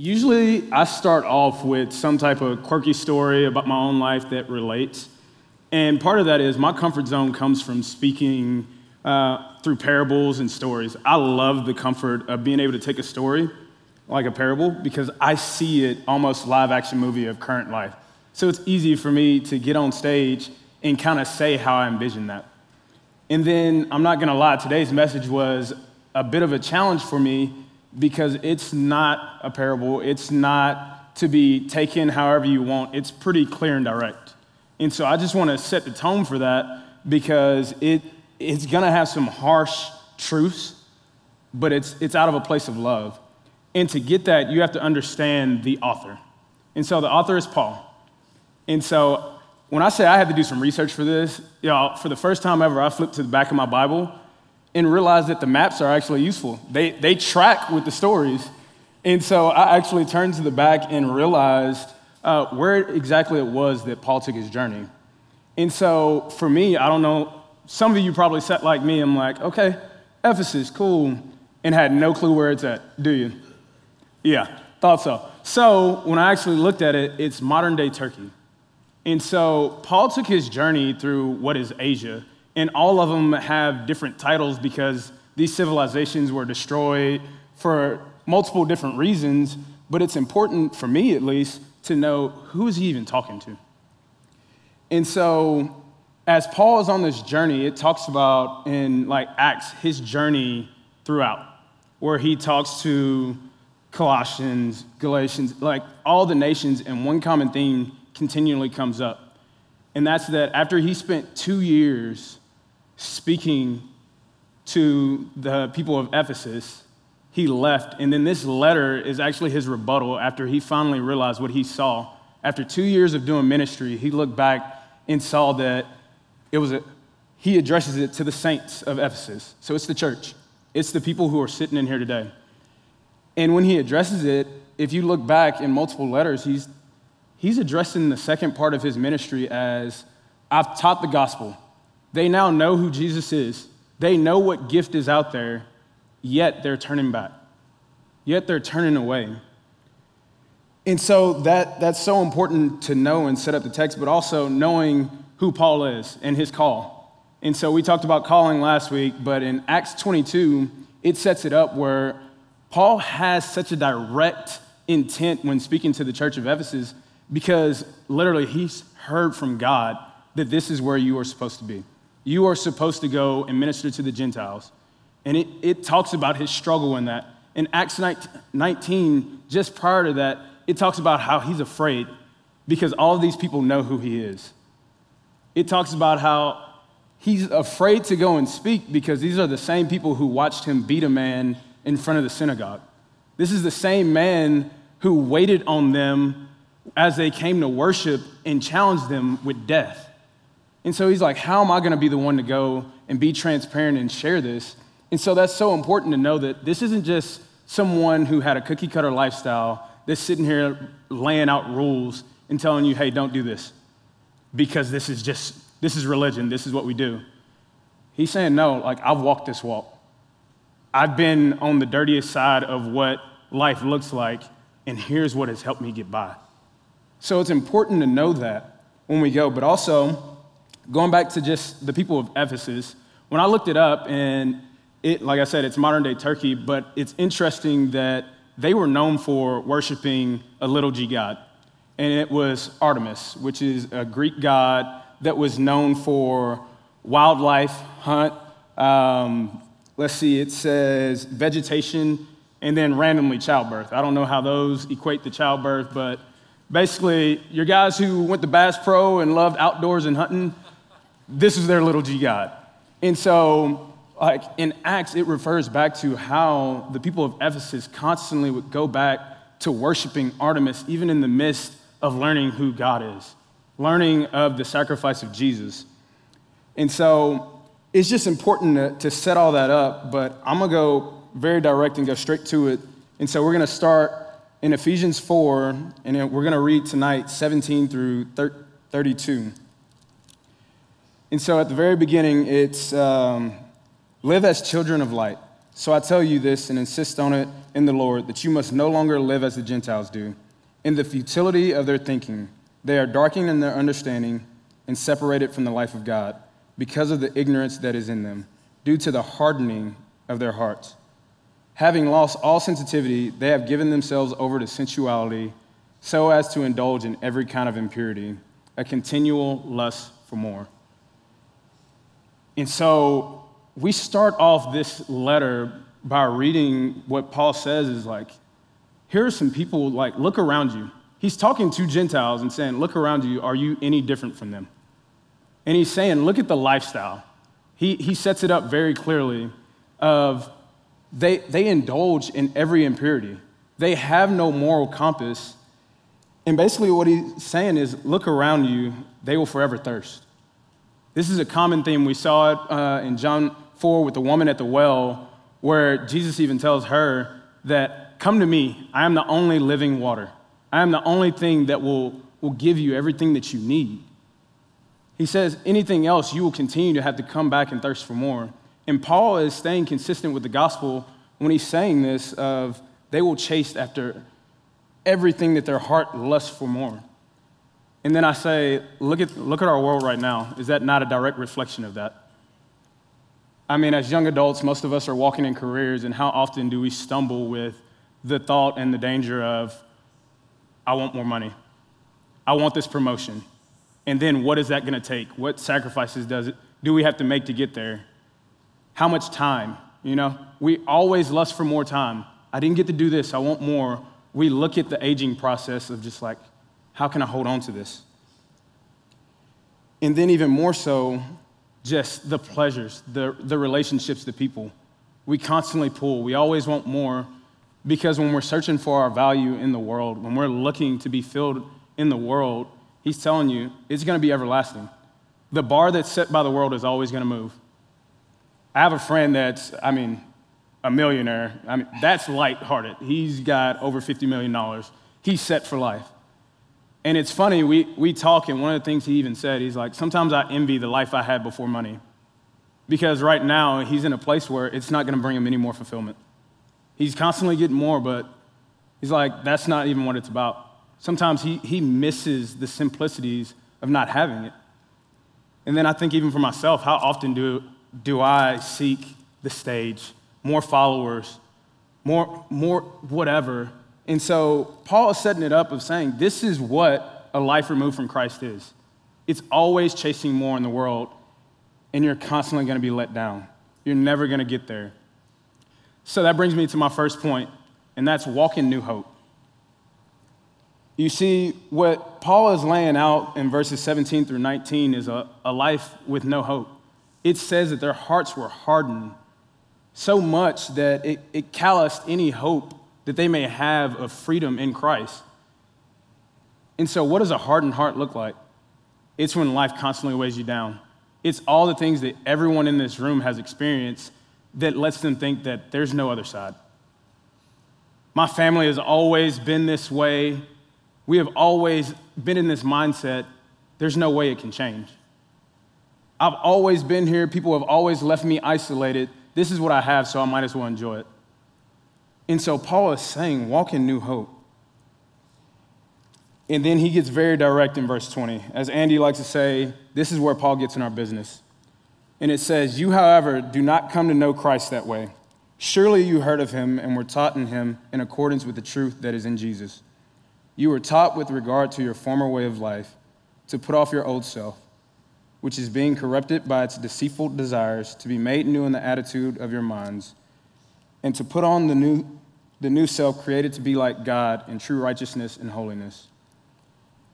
Usually, I start off with some type of quirky story about my own life that relates. And part of that is my comfort zone comes from speaking uh, through parables and stories. I love the comfort of being able to take a story like a parable because I see it almost live action movie of current life. So it's easy for me to get on stage and kind of say how I envision that. And then I'm not gonna lie, today's message was a bit of a challenge for me because it's not a parable. It's not to be taken however you want. It's pretty clear and direct. And so I just want to set the tone for that because it, it's going to have some harsh truths, but it's, it's out of a place of love. And to get that, you have to understand the author. And so the author is Paul. And so when I say I had to do some research for this, y'all, for the first time ever, I flipped to the back of my Bible and realized that the maps are actually useful. They, they track with the stories. And so I actually turned to the back and realized uh, where exactly it was that Paul took his journey. And so for me, I don't know, some of you probably sat like me. I'm like, okay, Ephesus, cool, and had no clue where it's at, do you? Yeah, thought so. So when I actually looked at it, it's modern day Turkey. And so Paul took his journey through what is Asia and all of them have different titles because these civilizations were destroyed for multiple different reasons, but it's important for me at least to know who is he even talking to. And so as Paul is on this journey, it talks about in like Acts his journey throughout, where he talks to Colossians, Galatians, like all the nations, and one common theme continually comes up. And that's that after he spent two years speaking to the people of Ephesus, he left. And then this letter is actually his rebuttal after he finally realized what he saw. After two years of doing ministry, he looked back and saw that it was a, he addresses it to the saints of Ephesus. So it's the church, it's the people who are sitting in here today. And when he addresses it, if you look back in multiple letters, he's, he's addressing the second part of his ministry as I've taught the gospel. They now know who Jesus is. They know what gift is out there, yet they're turning back. Yet they're turning away. And so that, that's so important to know and set up the text, but also knowing who Paul is and his call. And so we talked about calling last week, but in Acts 22, it sets it up where Paul has such a direct intent when speaking to the church of Ephesus because literally he's heard from God that this is where you are supposed to be you are supposed to go and minister to the Gentiles. And it, it talks about his struggle in that. In Acts 19, just prior to that, it talks about how he's afraid because all these people know who he is. It talks about how he's afraid to go and speak because these are the same people who watched him beat a man in front of the synagogue. This is the same man who waited on them as they came to worship and challenged them with death. And so he's like, How am I going to be the one to go and be transparent and share this? And so that's so important to know that this isn't just someone who had a cookie cutter lifestyle that's sitting here laying out rules and telling you, hey, don't do this because this is just, this is religion, this is what we do. He's saying, no, like I've walked this walk. I've been on the dirtiest side of what life looks like, and here's what has helped me get by. So it's important to know that when we go, but also, going back to just the people of Ephesus, when I looked it up, and it, like I said, it's modern day Turkey, but it's interesting that they were known for worshiping a little g god. And it was Artemis, which is a Greek god that was known for wildlife, hunt. Um, let's see, it says vegetation and then randomly childbirth. I don't know how those equate to childbirth, but basically, your guys who went to Bass Pro and loved outdoors and hunting, this is their little g God. And so, like in Acts, it refers back to how the people of Ephesus constantly would go back to worshiping Artemis, even in the midst of learning who God is, learning of the sacrifice of Jesus. And so, it's just important to, to set all that up, but I'm gonna go very direct and go straight to it. And so, we're gonna start in Ephesians 4, and we're gonna read tonight 17 through 32. And so at the very beginning, it's um, live as children of light. So I tell you this and insist on it in the Lord that you must no longer live as the Gentiles do, in the futility of their thinking. They are darkened in their understanding and separated from the life of God because of the ignorance that is in them, due to the hardening of their hearts. Having lost all sensitivity, they have given themselves over to sensuality so as to indulge in every kind of impurity, a continual lust for more. And so we start off this letter by reading what Paul says is like, here are some people, like, look around you. He's talking to Gentiles and saying, look around you, are you any different from them? And he's saying, look at the lifestyle. He, he sets it up very clearly of they, they indulge in every impurity. They have no moral compass. And basically, what he's saying is look around you, they will forever thirst. This is a common theme. We saw it uh, in John 4 with the woman at the well, where Jesus even tells her that, Come to me, I am the only living water. I am the only thing that will, will give you everything that you need. He says, anything else, you will continue to have to come back and thirst for more. And Paul is staying consistent with the gospel when he's saying this of they will chase after everything that their heart lusts for more. And then I say, look at, look at our world right now. Is that not a direct reflection of that? I mean, as young adults, most of us are walking in careers, and how often do we stumble with the thought and the danger of, I want more money. I want this promotion. And then what is that going to take? What sacrifices does it, do we have to make to get there? How much time? You know, we always lust for more time. I didn't get to do this, I want more. We look at the aging process of just like, how can I hold on to this? And then, even more so, just the pleasures, the, the relationships, the people. We constantly pull. We always want more because when we're searching for our value in the world, when we're looking to be filled in the world, He's telling you it's going to be everlasting. The bar that's set by the world is always going to move. I have a friend that's, I mean, a millionaire. I mean, that's lighthearted. He's got over $50 million. He's set for life. And it's funny, we, we talk, and one of the things he even said, he's like, sometimes I envy the life I had before money. Because right now, he's in a place where it's not going to bring him any more fulfillment. He's constantly getting more, but he's like, that's not even what it's about. Sometimes he, he misses the simplicities of not having it. And then I think, even for myself, how often do, do I seek the stage, more followers, more, more whatever? And so Paul is setting it up of saying, this is what a life removed from Christ is. It's always chasing more in the world, and you're constantly going to be let down. You're never going to get there. So that brings me to my first point, and that's walk in new hope. You see, what Paul is laying out in verses 17 through 19 is a, a life with no hope it says that their hearts were hardened so much that it, it calloused any hope that they may have of freedom in Christ. And so, what does a hardened heart look like? It's when life constantly weighs you down. It's all the things that everyone in this room has experienced that lets them think that there's no other side. My family has always been this way. We have always been in this mindset. There's no way it can change. I've always been here. People have always left me isolated. This is what I have, so I might as well enjoy it. And so Paul is saying, walk in new hope. And then he gets very direct in verse 20. As Andy likes to say, this is where Paul gets in our business. And it says, You, however, do not come to know Christ that way. Surely you heard of him and were taught in him in accordance with the truth that is in Jesus. You were taught with regard to your former way of life to put off your old self which is being corrupted by its deceitful desires, to be made new in the attitude of your minds, and to put on the new, the new self created to be like God in true righteousness and holiness.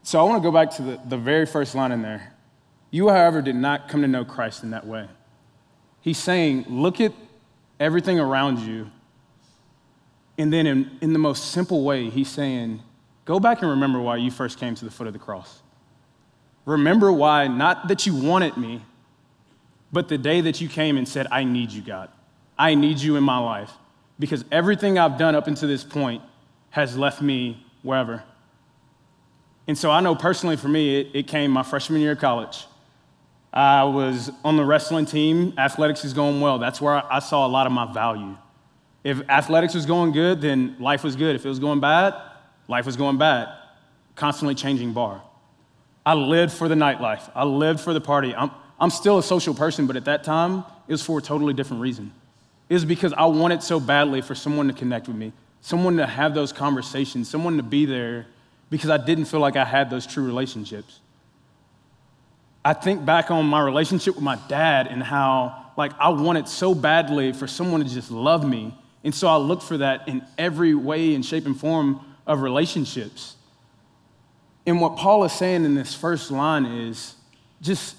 So I want to go back to the, the very first line in there. You, however, did not come to know Christ in that way. He's saying, look at everything around you. And then, in, in the most simple way, he's saying, go back and remember why you first came to the foot of the cross. Remember why, not that you wanted me, but the day that you came and said, I need you, God. I need you in my life. Because everything I've done up until this point has left me wherever. And so I know personally for me, it, it came my freshman year of college. I was on the wrestling team. Athletics is going well. That's where I, saw a lot of my value. If athletics was going good, then life was good. If it was going bad, life was going bad. Constantly changing bar. I lived for the nightlife. I lived for the party. I'm, I'm still a social person, but at that time, it was for a totally different reason. Was because I wanted so badly for someone to connect with me, someone to have those conversations, someone to be there because I didn't feel like I had those true relationships. I think back on my relationship with my dad and how, like, I wanted so badly for someone to just love me. And so I looked for that in every way and shape and form of relationships. And what Paul is saying in this first line is just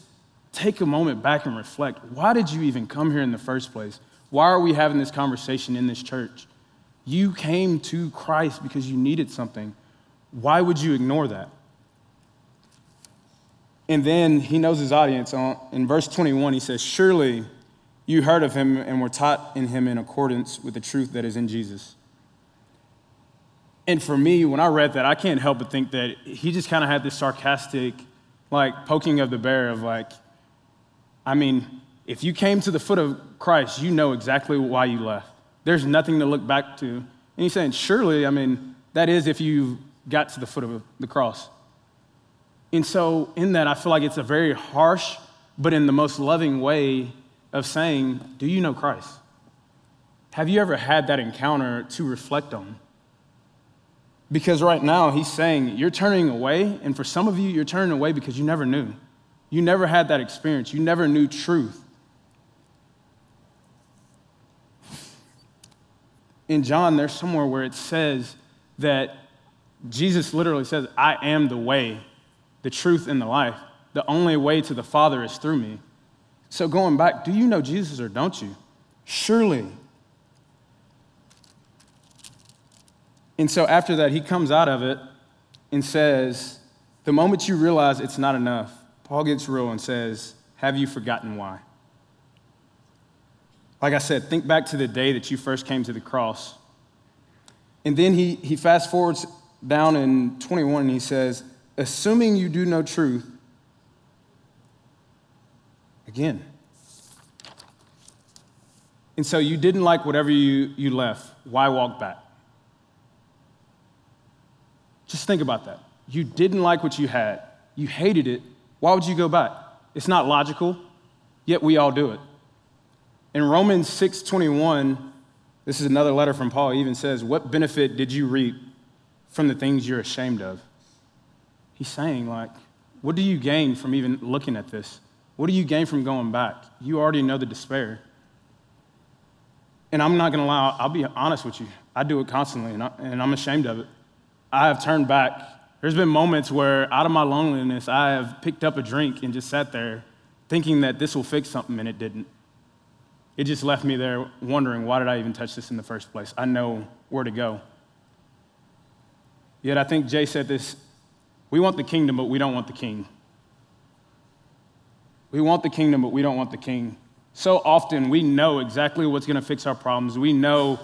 take a moment back and reflect. Why did you even come here in the first place? Why are we having this conversation in this church? You came to Christ because you needed something. Why would you ignore that? And then he knows his audience. In verse 21, he says, Surely you heard of him and were taught in him in accordance with the truth that is in Jesus. And for me, when I read that, I can't help but think that he just kind of had this sarcastic, like, poking of the bear of, like, I mean, if you came to the foot of Christ, you know exactly why you left. There's nothing to look back to. And he's saying, surely, I mean, that is if you got to the foot of the cross. And so, in that, I feel like it's a very harsh, but in the most loving way of saying, Do you know Christ? Have you ever had that encounter to reflect on? Because right now, he's saying, You're turning away, and for some of you, you're turning away because you never knew. You never had that experience, you never knew truth. In John, there's somewhere where it says that Jesus literally says, I am the way, the truth, and the life. The only way to the Father is through me. So, going back, do you know Jesus or don't you? Surely. And so, after that, he comes out of it and says, The moment you realize it's not enough, Paul gets real and says, Have you forgotten why? Like I said, think back to the day that you first came to the cross. And then he, he fast forwards down in 21 and he says, Assuming you do know truth, again. And so you didn't like whatever you, you left. Why walk back? Just think about that. You didn't like what you had, you hated it. Why would you go back? It's not logical, yet we all do it. In Romans 6:21, this is another letter from Paul, he even says, What benefit did you reap from the things you're ashamed of. He's saying, like, what do you gain from even looking at this? What do you gain from going back? You already know the despair. And I'm not going to lie, I'll be honest with you. I do it constantly, and, I, and I'm ashamed of it. I have turned back. There's been moments where, out of my loneliness, I have picked up a drink and just sat there thinking that this will fix something, and it didn't. It just left me there wondering, why did I even touch this in the first place? I know where to go. Yet I think Jay said this we want the kingdom, but we don't want the king. We want the kingdom, but we don't want the king. So often we know exactly what's going to fix our problems. We know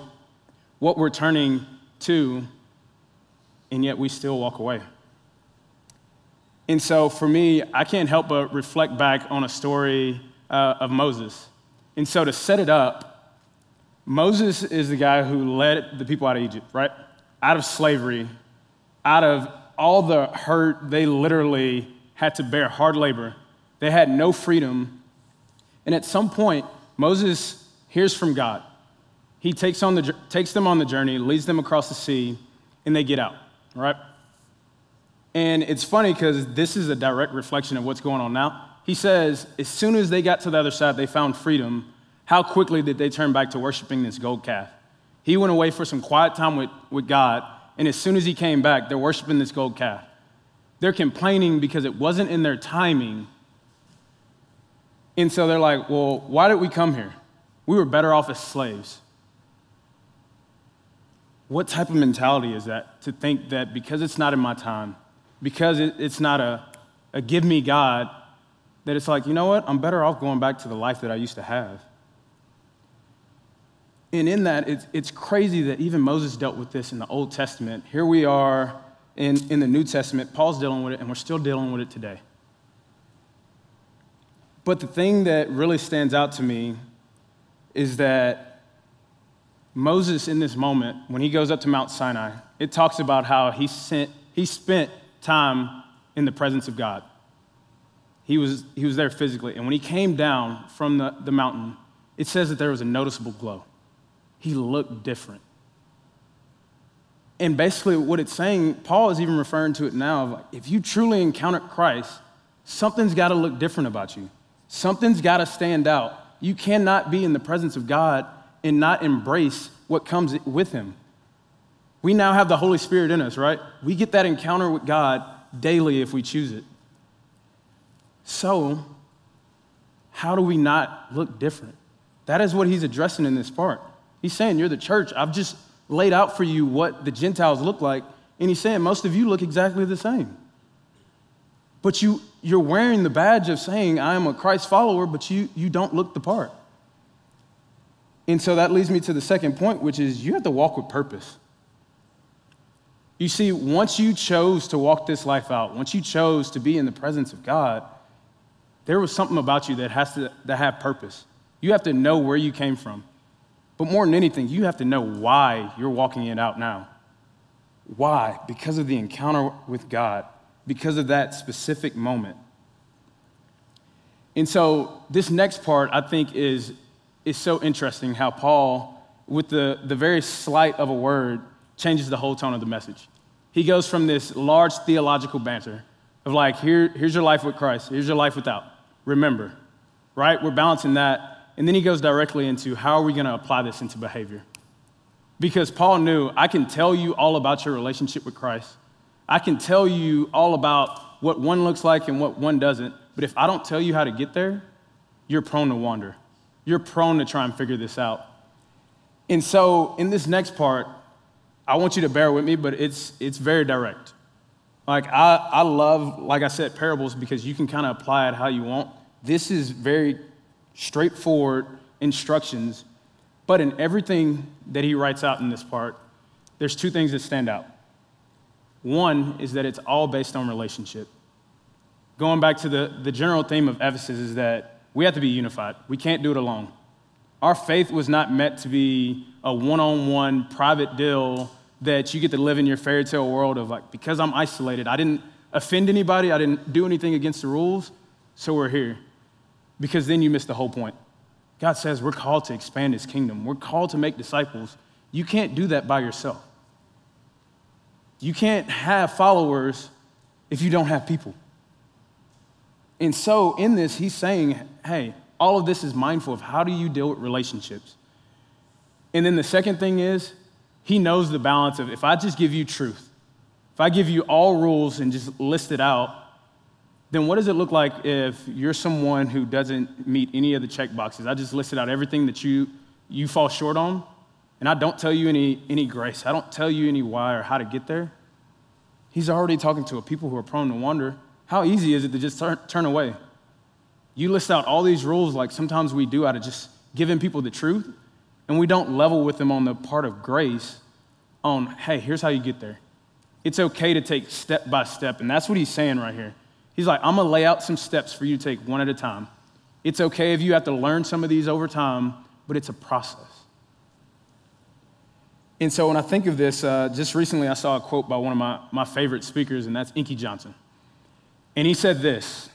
what we're turning to, and yet we still walk away. And so for me, I can't help but reflect back on a story uh, of Moses. And so to set it up, Moses is the guy who led the people out of Egypt, right? Out of slavery, out of all the hurt, they literally had to bear hard labor. They had no freedom. And at some point, Moses hears from God. He takes, on the, takes them on the journey, leads them across the sea, and they get out, right? And it's funny because this is a direct reflection of what's going on now. He says, as soon as they got to the other side, they found freedom. How quickly did they turn back to worshiping this gold calf? He went away for some quiet time with, with God, and as soon as he came back, they're worshiping this gold calf. They're complaining because it wasn't in their timing. And so they're like, well, why did we come here? We were better off as slaves. What type of mentality is that to think that because it's not in my time, because it's not a, a give me God, that it's like, you know what? I'm better off going back to the life that I used to have. And in that, it's, it's crazy that even Moses dealt with this in the Old Testament. Here we are in, in the New Testament. Paul's dealing with it, and we're still dealing with it today. But the thing that really stands out to me is that Moses, in this moment, when he goes up to Mount Sinai, it talks about how he, sent, he spent time in the presence of God. He was, he was there physically. And when he came down from the, the mountain, it says that there was a noticeable glow. He looked different. And basically, what it's saying, Paul is even referring to it now like, if you truly encounter Christ, something's got to look different about you. Something's got to stand out. You cannot be in the presence of God and not embrace what comes with Him. We now have the Holy Spirit in us, right? We get that encounter with God daily if we choose it. So, how do we not look different? That is what he's addressing in this part. He's saying, You're the church. I've just laid out for you what the Gentiles look like. And he's saying, Most of you look exactly the same. But you, you're wearing the badge of saying, I am a Christ follower, but you, you don't look the part. And so that leads me to the second point, which is you have to walk with purpose. You see, once you chose to walk this life out, once you chose to be in the presence of God, there was something about you that has to that have purpose. You have to know where you came from. But more than anything, you have to know why you're walking it out now. Why? Because of the encounter with God, because of that specific moment. And so, this next part I think is, is so interesting how Paul, with the, the very slight of a word, changes the whole tone of the message. He goes from this large theological banter of like, Here, here's your life with Christ, here's your life without. Remember, right? We're balancing that. And then he goes directly into how are we going to apply this into behavior? Because Paul knew, I can tell you all about your relationship with Christ. I can tell you all about what one looks like and what one doesn't. But if I don't tell you how to get there, you're prone to wander. You're prone to try and figure this out. And so, in this next part, I want you to bear with me, but it's, it's very direct. Like, I, I love, like I said, parables because you can kind of apply it how you want. This is very straightforward instructions, but in everything that he writes out in this part, there's two things that stand out. One is that it's all based on relationship. Going back to the, the general theme of Ephesus is that we have to be unified. We can't do it alone. Our faith was not meant to be a one on one private deal that you get to live in your fairy tale world of like, because I'm isolated, I didn't offend anybody, I didn't do anything against the rules, so we're here. Because then you miss the whole point. God says we're called to expand his kingdom, we're called to make disciples. You can't do that by yourself. You can't have followers if you don't have people. And so, in this, he's saying, hey, all of this is mindful of how do you deal with relationships. And then the second thing is, he knows the balance of if I just give you truth, if I give you all rules and just list it out, then what does it look like if you're someone who doesn't meet any of the check boxes? I just listed out everything that you, you fall short on, and I don't tell you any, any grace. I don't tell you any why or how to get there. He's already talking to a people who are prone to wonder. How easy is it to just turn, turn away? You list out all these rules like sometimes we do out of just giving people the truth, and we don't level with them on the part of grace on, hey, here's how you get there. It's okay to take step by step. And that's what he's saying right here. He's like, I'm going to lay out some steps for you to take one at a time. It's okay if you have to learn some of these over time, but it's a process. And so when I think of this, uh, just recently I saw a quote by one of my, my favorite speakers, and that's Inky Johnson. And he said this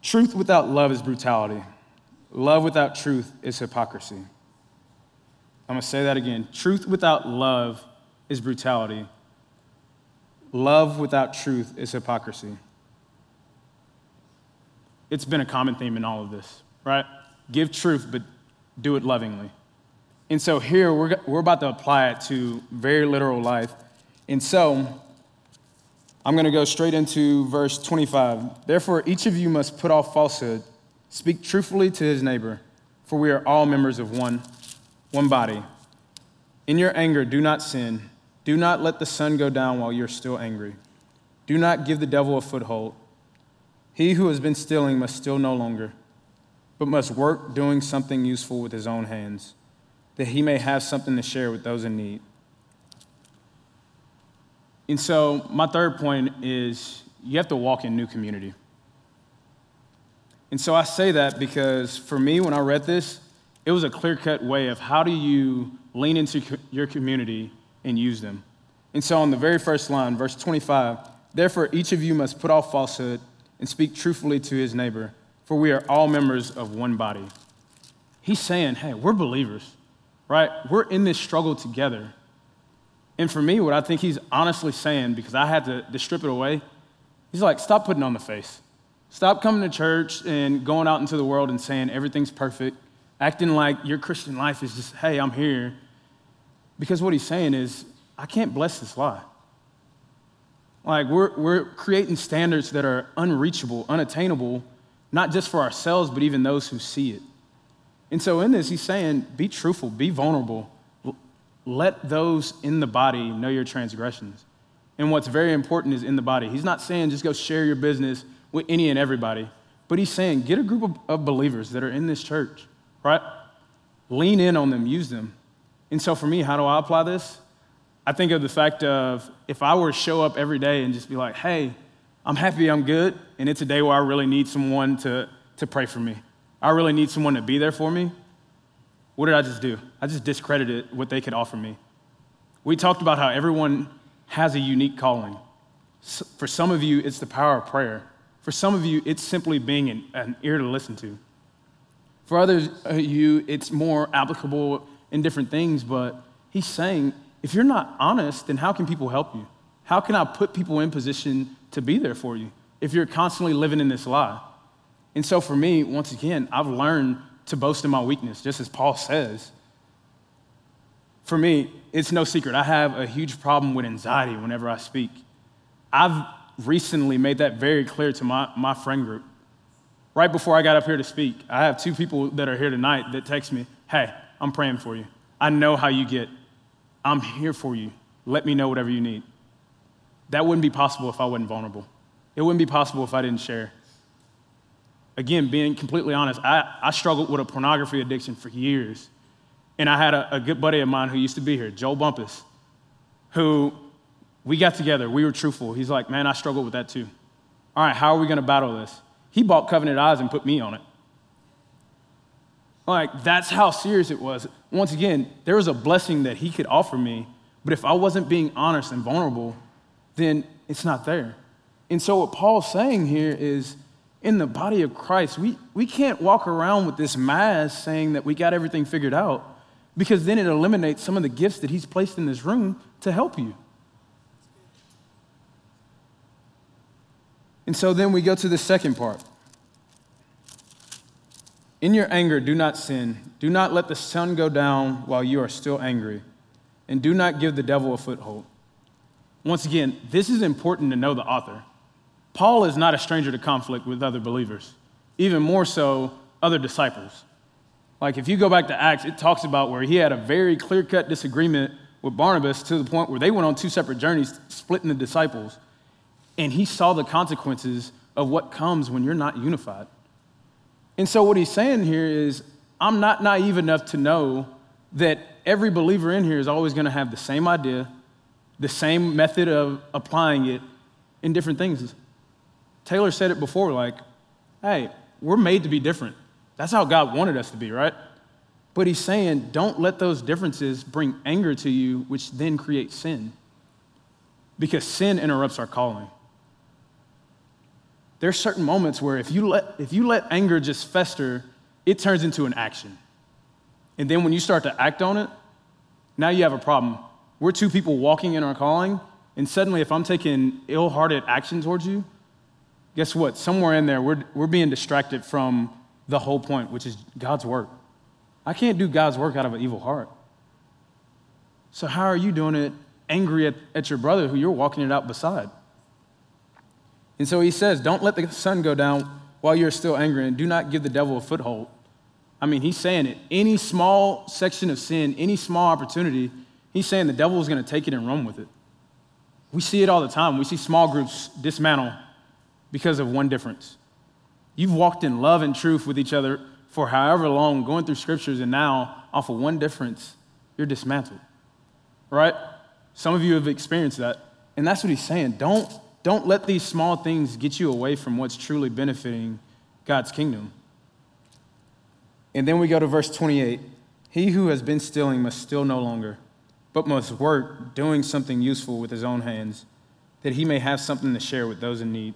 Truth without love is brutality. Love without truth is hypocrisy. I'm going to say that again. Truth without love is brutality. Love without truth is hypocrisy. It's been a common theme in all of this, right? Give truth, but do it lovingly. And so here we're, we're about to apply it to very literal life. And so I'm going to go straight into verse 25. Therefore, each of you must put off falsehood Speak truthfully to his neighbor, for we are all members of one, one body. In your anger, do not sin. Do not let the sun go down while you're still angry. Do not give the devil a foothold. He who has been stealing must steal no longer, but must work doing something useful with his own hands, that he may have something to share with those in need. And so, my third point is you have to walk in new community. And so I say that because for me, when I read this, it was a clear cut way of how do you lean into your community and use them. And so on the very first line, verse 25, therefore each of you must put off falsehood and speak truthfully to his neighbor, for we are all members of one body. He's saying, hey, we're believers, right? We're in this struggle together. And for me, what I think he's honestly saying, because I had to, to strip it away, he's like, stop putting on the face. Stop coming to church and going out into the world and saying everything's perfect, acting like your Christian life is just, hey, I'm here. Because what he's saying is, I can't bless this lie. Like, we're, we're creating standards that are unreachable, unattainable, not just for ourselves, but even those who see it. And so, in this, he's saying, be truthful, be vulnerable. Let those in the body know your transgressions. And what's very important is in the body. He's not saying just go share your business with any and everybody, but he's saying get a group of, of believers that are in this church, right? Lean in on them, use them. And so, for me, how do I apply this? I think of the fact of if I were to show up every day and just be like, hey, I'm happy I'm good, and it's a day where I really need someone to, to pray for me. I really need someone to be there for me. What did I just do? I just discredited what they could offer me. We talked about how everyone has a unique calling. For some of you, it's the power of prayer. For some of you, it's simply being an, an ear to listen to. For others of you, it's more applicable in different things, but he's saying if you're not honest, then how can people help you? How can I put people in position to be there for you if you're constantly living in this lie? And so for me, once again, I've learned to boast in my weakness, just as Paul says. For me, it's no secret. I have a huge problem with anxiety whenever I speak. I've recently made that very clear to my, my friend group. Right before I got up here to speak, I have two people that are here tonight that text me, Hey, I'm praying for you. I know how you get. I'm here for you. Let me know whatever you need. That wouldn't be possible if I wasn't vulnerable. It wouldn't be possible if I didn't share. Again, being completely honest, I, I struggled with a pornography addiction for years. And I had a, a good buddy of mine who used to be here, Joe Bumpus, who we got together. We were truthful. He's like, man, I struggled with that too. All right, how are we going to battle this? He bought Covenant Eyes and put me on it. Like, that's how serious it was. Once again, there was a blessing that he could offer me, but if I wasn't being honest and vulnerable, then it's not there. And so, what Paul's saying here is in the body of Christ, we, we can't walk around with this mask saying that we got everything figured out because then it eliminates some of the gifts that he's placed in this room to help you. And so then we go to the second part. In your anger, do not sin. Do not let the sun go down while you are still angry. And do not give the devil a foothold. Once again, this is important to know the author. Paul is not a stranger to conflict with other believers, even more so, other disciples. Like if you go back to Acts, it talks about where he had a very clear cut disagreement with Barnabas to the point where they went on two separate journeys, splitting the disciples. And he saw the consequences of what comes when you're not unified. And so, what he's saying here is, I'm not naive enough to know that every believer in here is always going to have the same idea, the same method of applying it in different things. Taylor said it before like, hey, we're made to be different. That's how God wanted us to be, right? But he's saying, don't let those differences bring anger to you, which then creates sin. Because sin interrupts our calling. There's certain moments where if you let, if you let anger just fester, it turns into an action. And then when you start to act on it, now you have a problem. We're two people walking in our calling, and suddenly if I'm taking ill hearted action towards you, guess what? Somewhere in there, we're, we're being distracted from the whole point, which is God's work. I can't do God's work out of an evil heart. So, how are you doing it angry at, at your brother who you're walking it out beside? And so he says, Don't let the sun go down while you're still angry, and do not give the devil a foothold. I mean, he's saying it. Any small section of sin, any small opportunity, he's saying the devil is going to take it and run with it. We see it all the time. We see small groups dismantle because of one difference. You've walked in love and truth with each other for however long, going through scriptures, and now, off of one difference, you're dismantled. Right? Some of you have experienced that. And that's what he's saying. Don't don't let these small things get you away from what's truly benefiting God's kingdom. And then we go to verse 28. He who has been stealing must steal no longer, but must work, doing something useful with his own hands, that he may have something to share with those in need.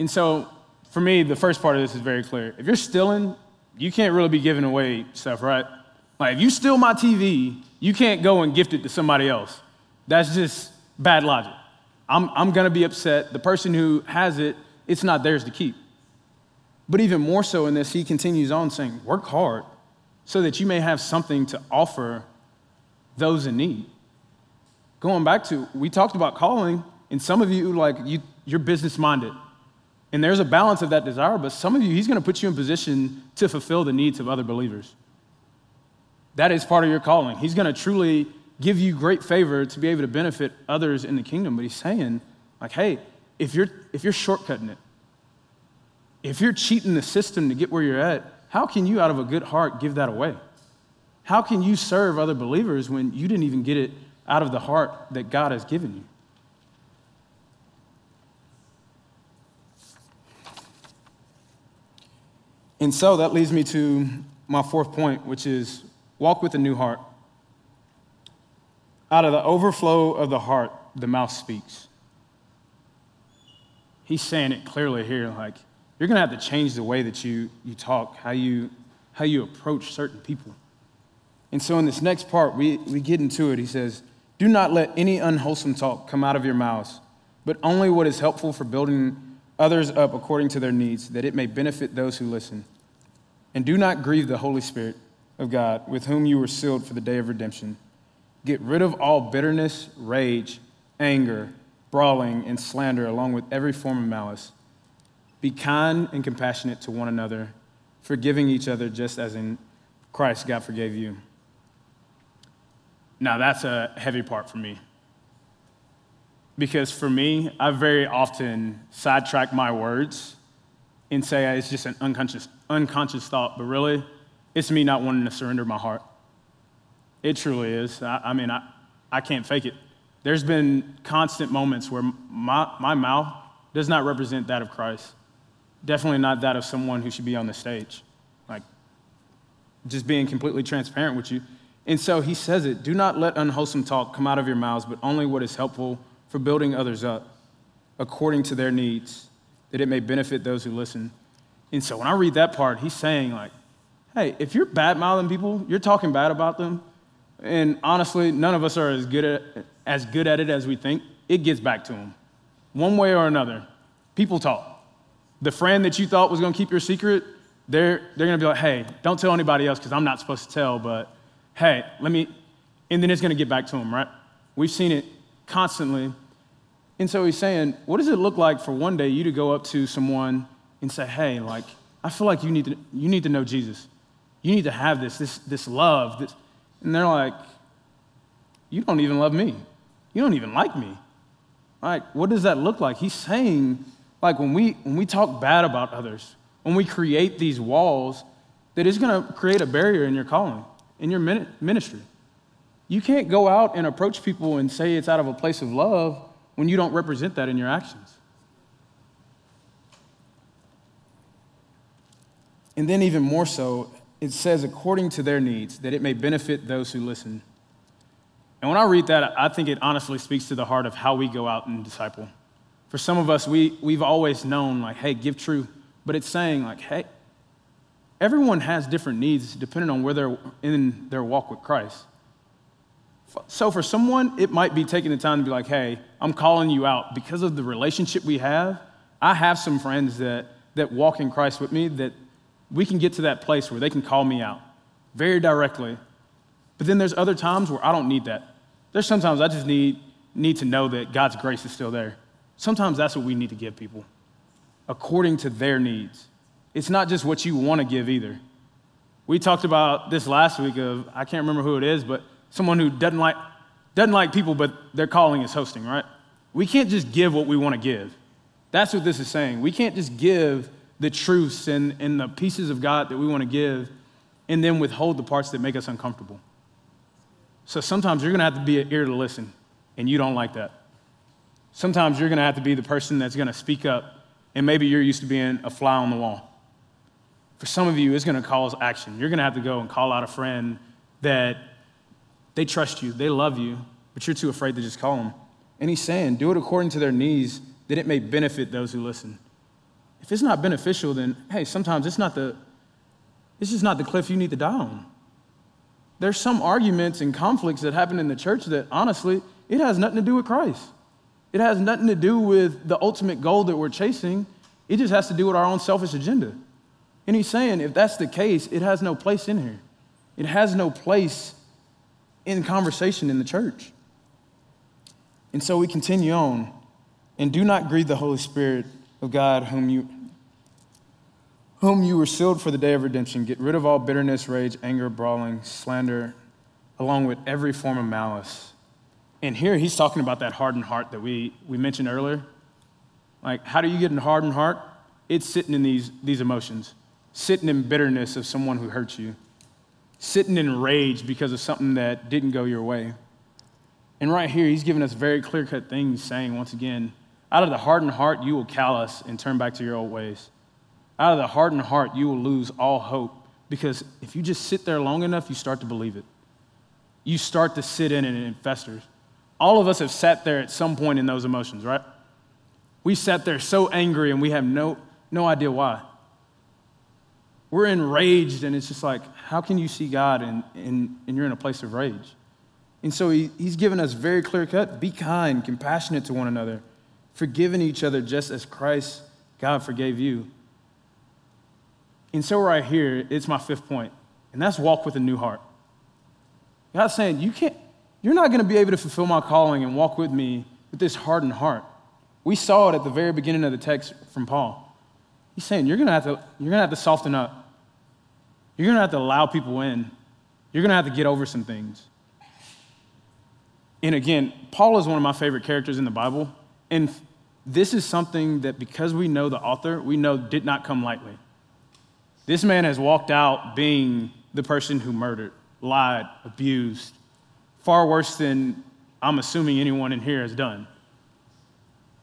And so, for me, the first part of this is very clear. If you're stealing, you can't really be giving away stuff, right? Like, if you steal my TV, you can't go and gift it to somebody else. That's just bad logic. I'm, I'm gonna be upset. The person who has it, it's not theirs to keep. But even more so in this, he continues on saying, Work hard so that you may have something to offer those in need. Going back to, we talked about calling, and some of you, like, you, you're business minded. And there's a balance of that desire, but some of you, he's gonna put you in position to fulfill the needs of other believers. That is part of your calling. He's gonna truly give you great favor to be able to benefit others in the kingdom. But he's saying, like, hey, if you're, if you're shortcutting it, if you're cheating the system to get where you're at, how can you, out of a good heart, give that away? How can you serve other believers when you didn't even get it out of the heart that God has given you? And so that leads me to my fourth point, which is walk with a new heart. Out of the overflow of the heart, the mouth speaks. He's saying it clearly here like, you're going to have to change the way that you, you talk, how you, how you approach certain people. And so in this next part, we, we get into it. He says, Do not let any unwholesome talk come out of your mouths, but only what is helpful for building others up according to their needs, that it may benefit those who listen. And do not grieve the Holy Spirit of God, with whom you were sealed for the day of redemption. Get rid of all bitterness, rage, anger, brawling, and slander, along with every form of malice. Be kind and compassionate to one another, forgiving each other just as in Christ God forgave you. Now, that's a heavy part for me. Because for me, I very often sidetrack my words and say it's just an unconscious, unconscious thought, but really, it's me not wanting to surrender my heart. It truly is. I, I mean, I, I can't fake it. There's been constant moments where my, my mouth does not represent that of Christ. Definitely not that of someone who should be on the stage. Like, just being completely transparent with you. And so he says it do not let unwholesome talk come out of your mouths, but only what is helpful for building others up according to their needs, that it may benefit those who listen. And so when I read that part, he's saying, like, hey, if you're bad mouthing people, you're talking bad about them, and honestly, none of us are as good at, as good at it as we think. It gets back to them. One way or another, people talk. The friend that you thought was going to keep your secret, they're, they're going to be like, hey, don't tell anybody else because I'm not supposed to tell, but hey, let me, and then it's going to get back to them, right? We've seen it constantly. And so he's saying, what does it look like for one day you to go up to someone and say, hey, like, I feel like you need to, you need to know Jesus. You need to have this, this, this love, this, and they're like, You don't even love me. You don't even like me. Like, what does that look like? He's saying, like, when we, when we talk bad about others, when we create these walls, that is going to create a barrier in your calling, in your ministry. You can't go out and approach people and say it's out of a place of love when you don't represent that in your actions. And then, even more so, it says, according to their needs, that it may benefit those who listen. And when I read that, I think it honestly speaks to the heart of how we go out and disciple. For some of us, we, we've always known, like, hey, give true. But it's saying, like, hey, everyone has different needs depending on where they're in their walk with Christ. So for someone, it might be taking the time to be like, hey, I'm calling you out because of the relationship we have. I have some friends that, that walk in Christ with me that we can get to that place where they can call me out very directly. But then there's other times where I don't need that. There's sometimes I just need, need to know that God's grace is still there. Sometimes that's what we need to give people, according to their needs. It's not just what you want to give either. We talked about this last week of, I can't remember who it is, but someone who doesn't like, doesn't like people, but their calling is hosting, right? We can't just give what we want to give. That's what this is saying. We can't just give the truths and, and the pieces of God that we want to give and then withhold the parts that make us uncomfortable. So sometimes you're going to have to be an ear to listen, and you don't like that. Sometimes you're going to have to be the person that's going to speak up, and maybe you're used to being a fly on the wall. For some of you, it's going to cause action. You're going to have to go and call out a friend that they trust you, they love you, but you're too afraid to just call them. And he's saying, do it according to their needs, that it may benefit those who listen. If it's not beneficial, then hey, sometimes it's not the it's just not the cliff you need to die on. There's some arguments and conflicts that happen in the church that honestly, it has nothing to do with Christ. It has nothing to do with the ultimate goal that we're chasing. It just has to do with our own selfish agenda. And he's saying if that's the case, it has no place in here. It has no place in conversation in the church. And so we continue on. And do not grieve the Holy Spirit of God, whom you, whom you were sealed for the day of redemption. Get rid of all bitterness, rage, anger, brawling, slander, along with every form of malice. And here he's talking about that hardened heart that we, we mentioned earlier. Like, how do you get a hardened heart? It's sitting in these, these emotions, sitting in bitterness of someone who hurt you, sitting in rage because of something that didn't go your way. And right here, he's giving us very clear cut things, saying, once again, out of the hardened heart, you will callous and turn back to your old ways. Out of the hardened heart, you will lose all hope because if you just sit there long enough, you start to believe it. You start to sit in it and it festers. All of us have sat there at some point in those emotions, right? We sat there so angry and we have no, no idea why. We're enraged and it's just like, how can you see God and, and, and you're in a place of rage? And so he, he's given us very clear cut be kind, compassionate to one another, forgiving each other just as Christ, God, forgave you. And so, right here, it's my fifth point, and that's walk with a new heart. God's saying, you can't, you're not going to be able to fulfill my calling and walk with me with this hardened heart. We saw it at the very beginning of the text from Paul. He's saying, you're going to have to, you're going to have to soften up. You're going to have to allow people in. You're going to have to get over some things. And again, Paul is one of my favorite characters in the Bible. And this is something that because we know the author, we know did not come lightly. This man has walked out being the person who murdered, lied, abused, far worse than I'm assuming anyone in here has done.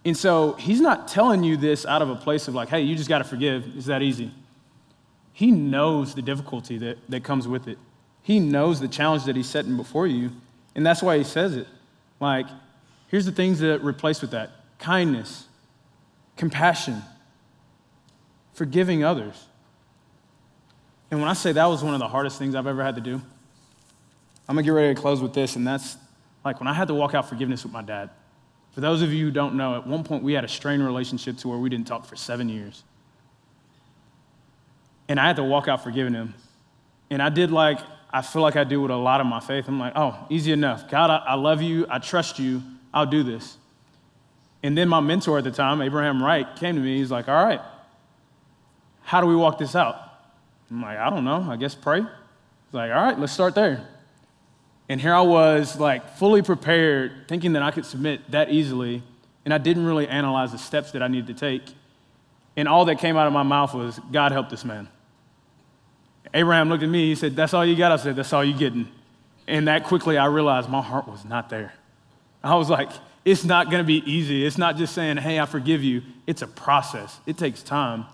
And so he's not telling you this out of a place of like, hey, you just got to forgive. It's that easy. He knows the difficulty that, that comes with it. He knows the challenge that he's setting before you. And that's why he says it. Like, here's the things that replace with that kindness, compassion, forgiving others. And when I say that was one of the hardest things I've ever had to do, I'm gonna get ready to close with this, and that's like when I had to walk out forgiveness with my dad. For those of you who don't know, at one point we had a strained relationship to where we didn't talk for seven years. And I had to walk out forgiving him. And I did like I feel like I do with a lot of my faith. I'm like, oh, easy enough. God, I, I love you. I trust you. I'll do this. And then my mentor at the time, Abraham Wright, came to me. He's like, all right, how do we walk this out? I'm like, I don't know. I guess pray. He's like, all right, let's start there. And here I was, like, fully prepared, thinking that I could submit that easily. And I didn't really analyze the steps that I needed to take. And all that came out of my mouth was, God help this man. Abraham looked at me, he said, That's all you got? I said, That's all you're getting. And that quickly I realized my heart was not there. I was like, It's not gonna be easy. It's not just saying, Hey, I forgive you. It's a process, it takes time.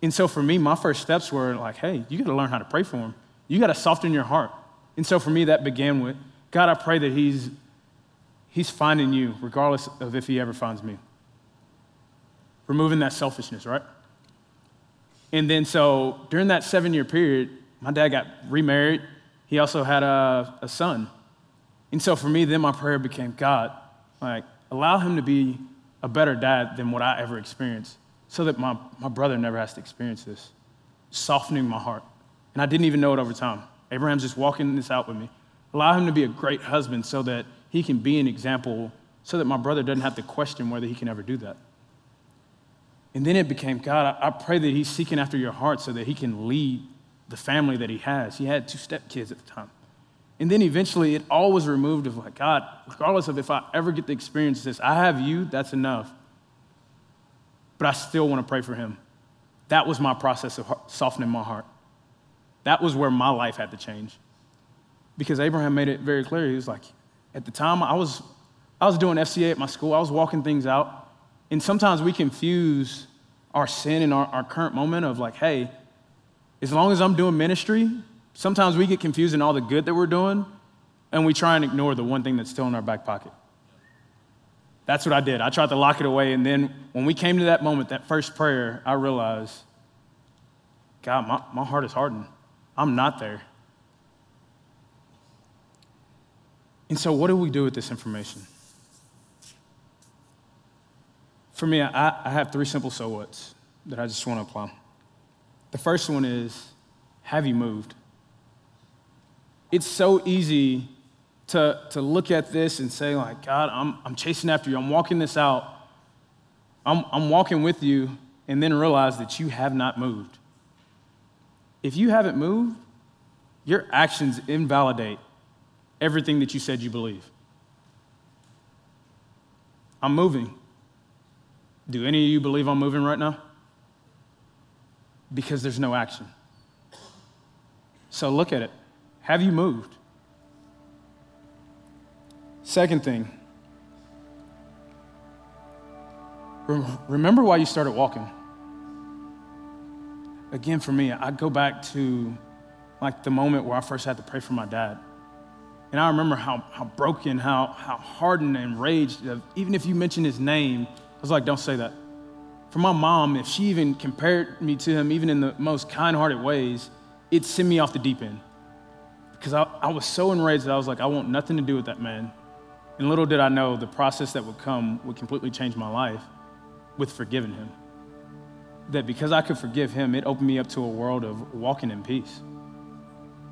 And so for me, my first steps were like, Hey, you gotta learn how to pray for him. You gotta soften your heart. And so for me, that began with, God, I pray that he's, he's finding you, regardless of if he ever finds me. Removing that selfishness, right? And then, so during that seven year period, my dad got remarried. He also had a, a son. And so for me, then my prayer became God, like, allow him to be a better dad than what I ever experienced so that my, my brother never has to experience this, softening my heart. And I didn't even know it over time. Abraham's just walking this out with me. Allow him to be a great husband so that he can be an example so that my brother doesn't have to question whether he can ever do that. And then it became, God, I, pray that he's seeking after your heart so that he can lead the family that he has. He had two stepkids at the time. And then eventually it all was removed of like, God, regardless of if I ever get to experience this, I have you, that's enough. But I still want to pray for him. That was my process of softening my heart. That was where my life had to change. Because Abraham made it very clear. He was like, at the time, I was, I was doing FCA at my school, I was walking things out. And sometimes we confuse our sin and our, our current moment of like, hey, As long as I'm doing ministry, sometimes we get confused in all the good that we're doing, and we try and ignore the one thing that's still in our back pocket. That's what I did. I tried to lock it away, and then when we came to that moment, that first prayer, I realized, God, my, my heart is hardened. I'm not there. And so, what do we do with this information? For me, I, I have three simple so whats that I just want to apply. The first one is Have you moved? It's so easy to, to look at this and say, like, God, I'm, I'm chasing after you. I'm walking this out. I'm, I'm walking with you, and then realize that you have not moved. If you haven't moved, your actions invalidate everything that you said you believe. I'm moving. Do any of you believe I'm moving right now? Because there's no action. So look at it. Have you moved? Second thing, remember why you started walking. Again, for me, I go back to like the moment where I first had to pray for my dad. And I remember how, how broken, how, how hardened and raged. Uh, even if you mention his name, I was like, don't say that. For my mom, if she even compared me to him, even in the most kind hearted ways, it'd send me off the deep end. Because I, I was so enraged that I was like, I want nothing to do with that man. And little did I know the process that would come would completely change my life with forgiving him. That because I could forgive him, it opened me up to a world of walking in peace.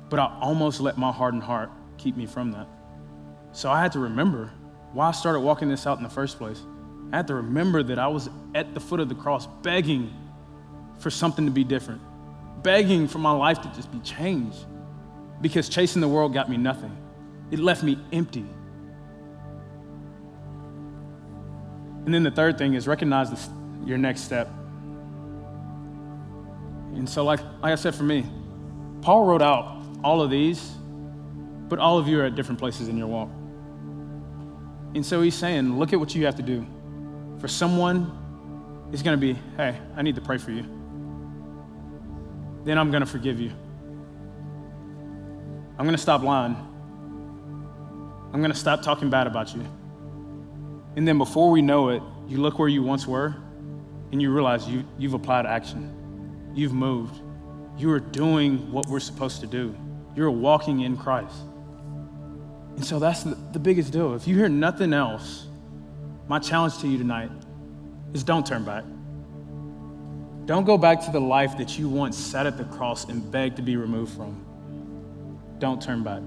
But I almost let my hardened heart keep me from that. So I had to remember why I started walking this out in the first place. I had to remember that I was at the foot of the cross begging for something to be different, begging for my life to just be changed because chasing the world got me nothing. It left me empty. And then the third thing is recognize this, your next step. And so, like, like I said, for me, Paul wrote out all of these but all of you are at different places in your walk. And so he's saying, look at what you have to do. For someone, it's going to be, hey, I need to pray for you. Then I'm going to forgive you. I'm going to stop lying. I'm going to stop talking bad about you. And then before we know it, you look where you once were and you realize you, you've applied action. You've moved. You are doing what we're supposed to do. You're walking in Christ. And so that's the, the biggest deal. If you hear nothing else, my challenge to you tonight is don't turn back. Don't go back to the life that you once sat at the cross and begged to be removed from. Don't turn back.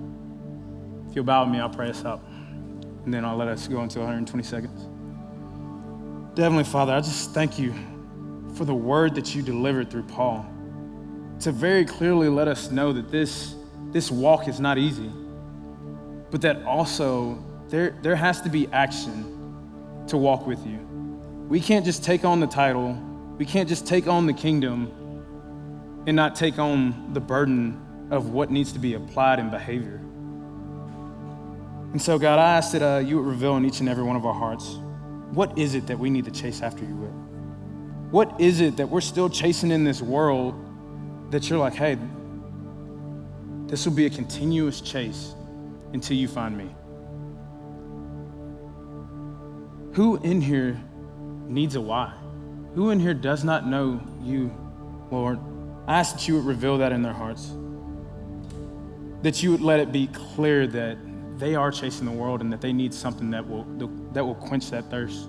If you'll bow with me, I'll pray us out. And then I'll let us go into 120 seconds. Heavenly Father, I just thank you for the word that you delivered through Paul to very clearly let us know that this, this walk is not easy but that also there, there has to be action to walk with you. We can't just take on the title, we can't just take on the kingdom and not take on the burden of what needs to be applied in behavior. And so, God, I ask that uh, you would reveal in each and every one of our hearts what is it that we need to chase after you with? What is it that we're still chasing in this world that you're like, hey, this will be a continuous chase until you find me. Who in here needs a why? Who in here does not know you, Lord? I ask that you would reveal that in their hearts. That you would let it be clear that they are chasing the world and that they need something that will, that will quench that thirst.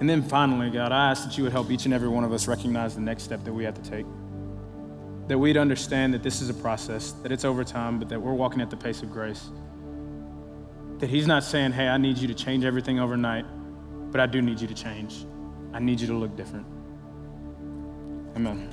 And then finally, God, I ask that you would help each and every one of us recognize the next step that we have to take that we'd understand that this is a process, that it's over time, but that we're walking at the pace of grace. That He's not saying, hey, I need you to change everything overnight, but I do need you to change. I need you to look different. Amen.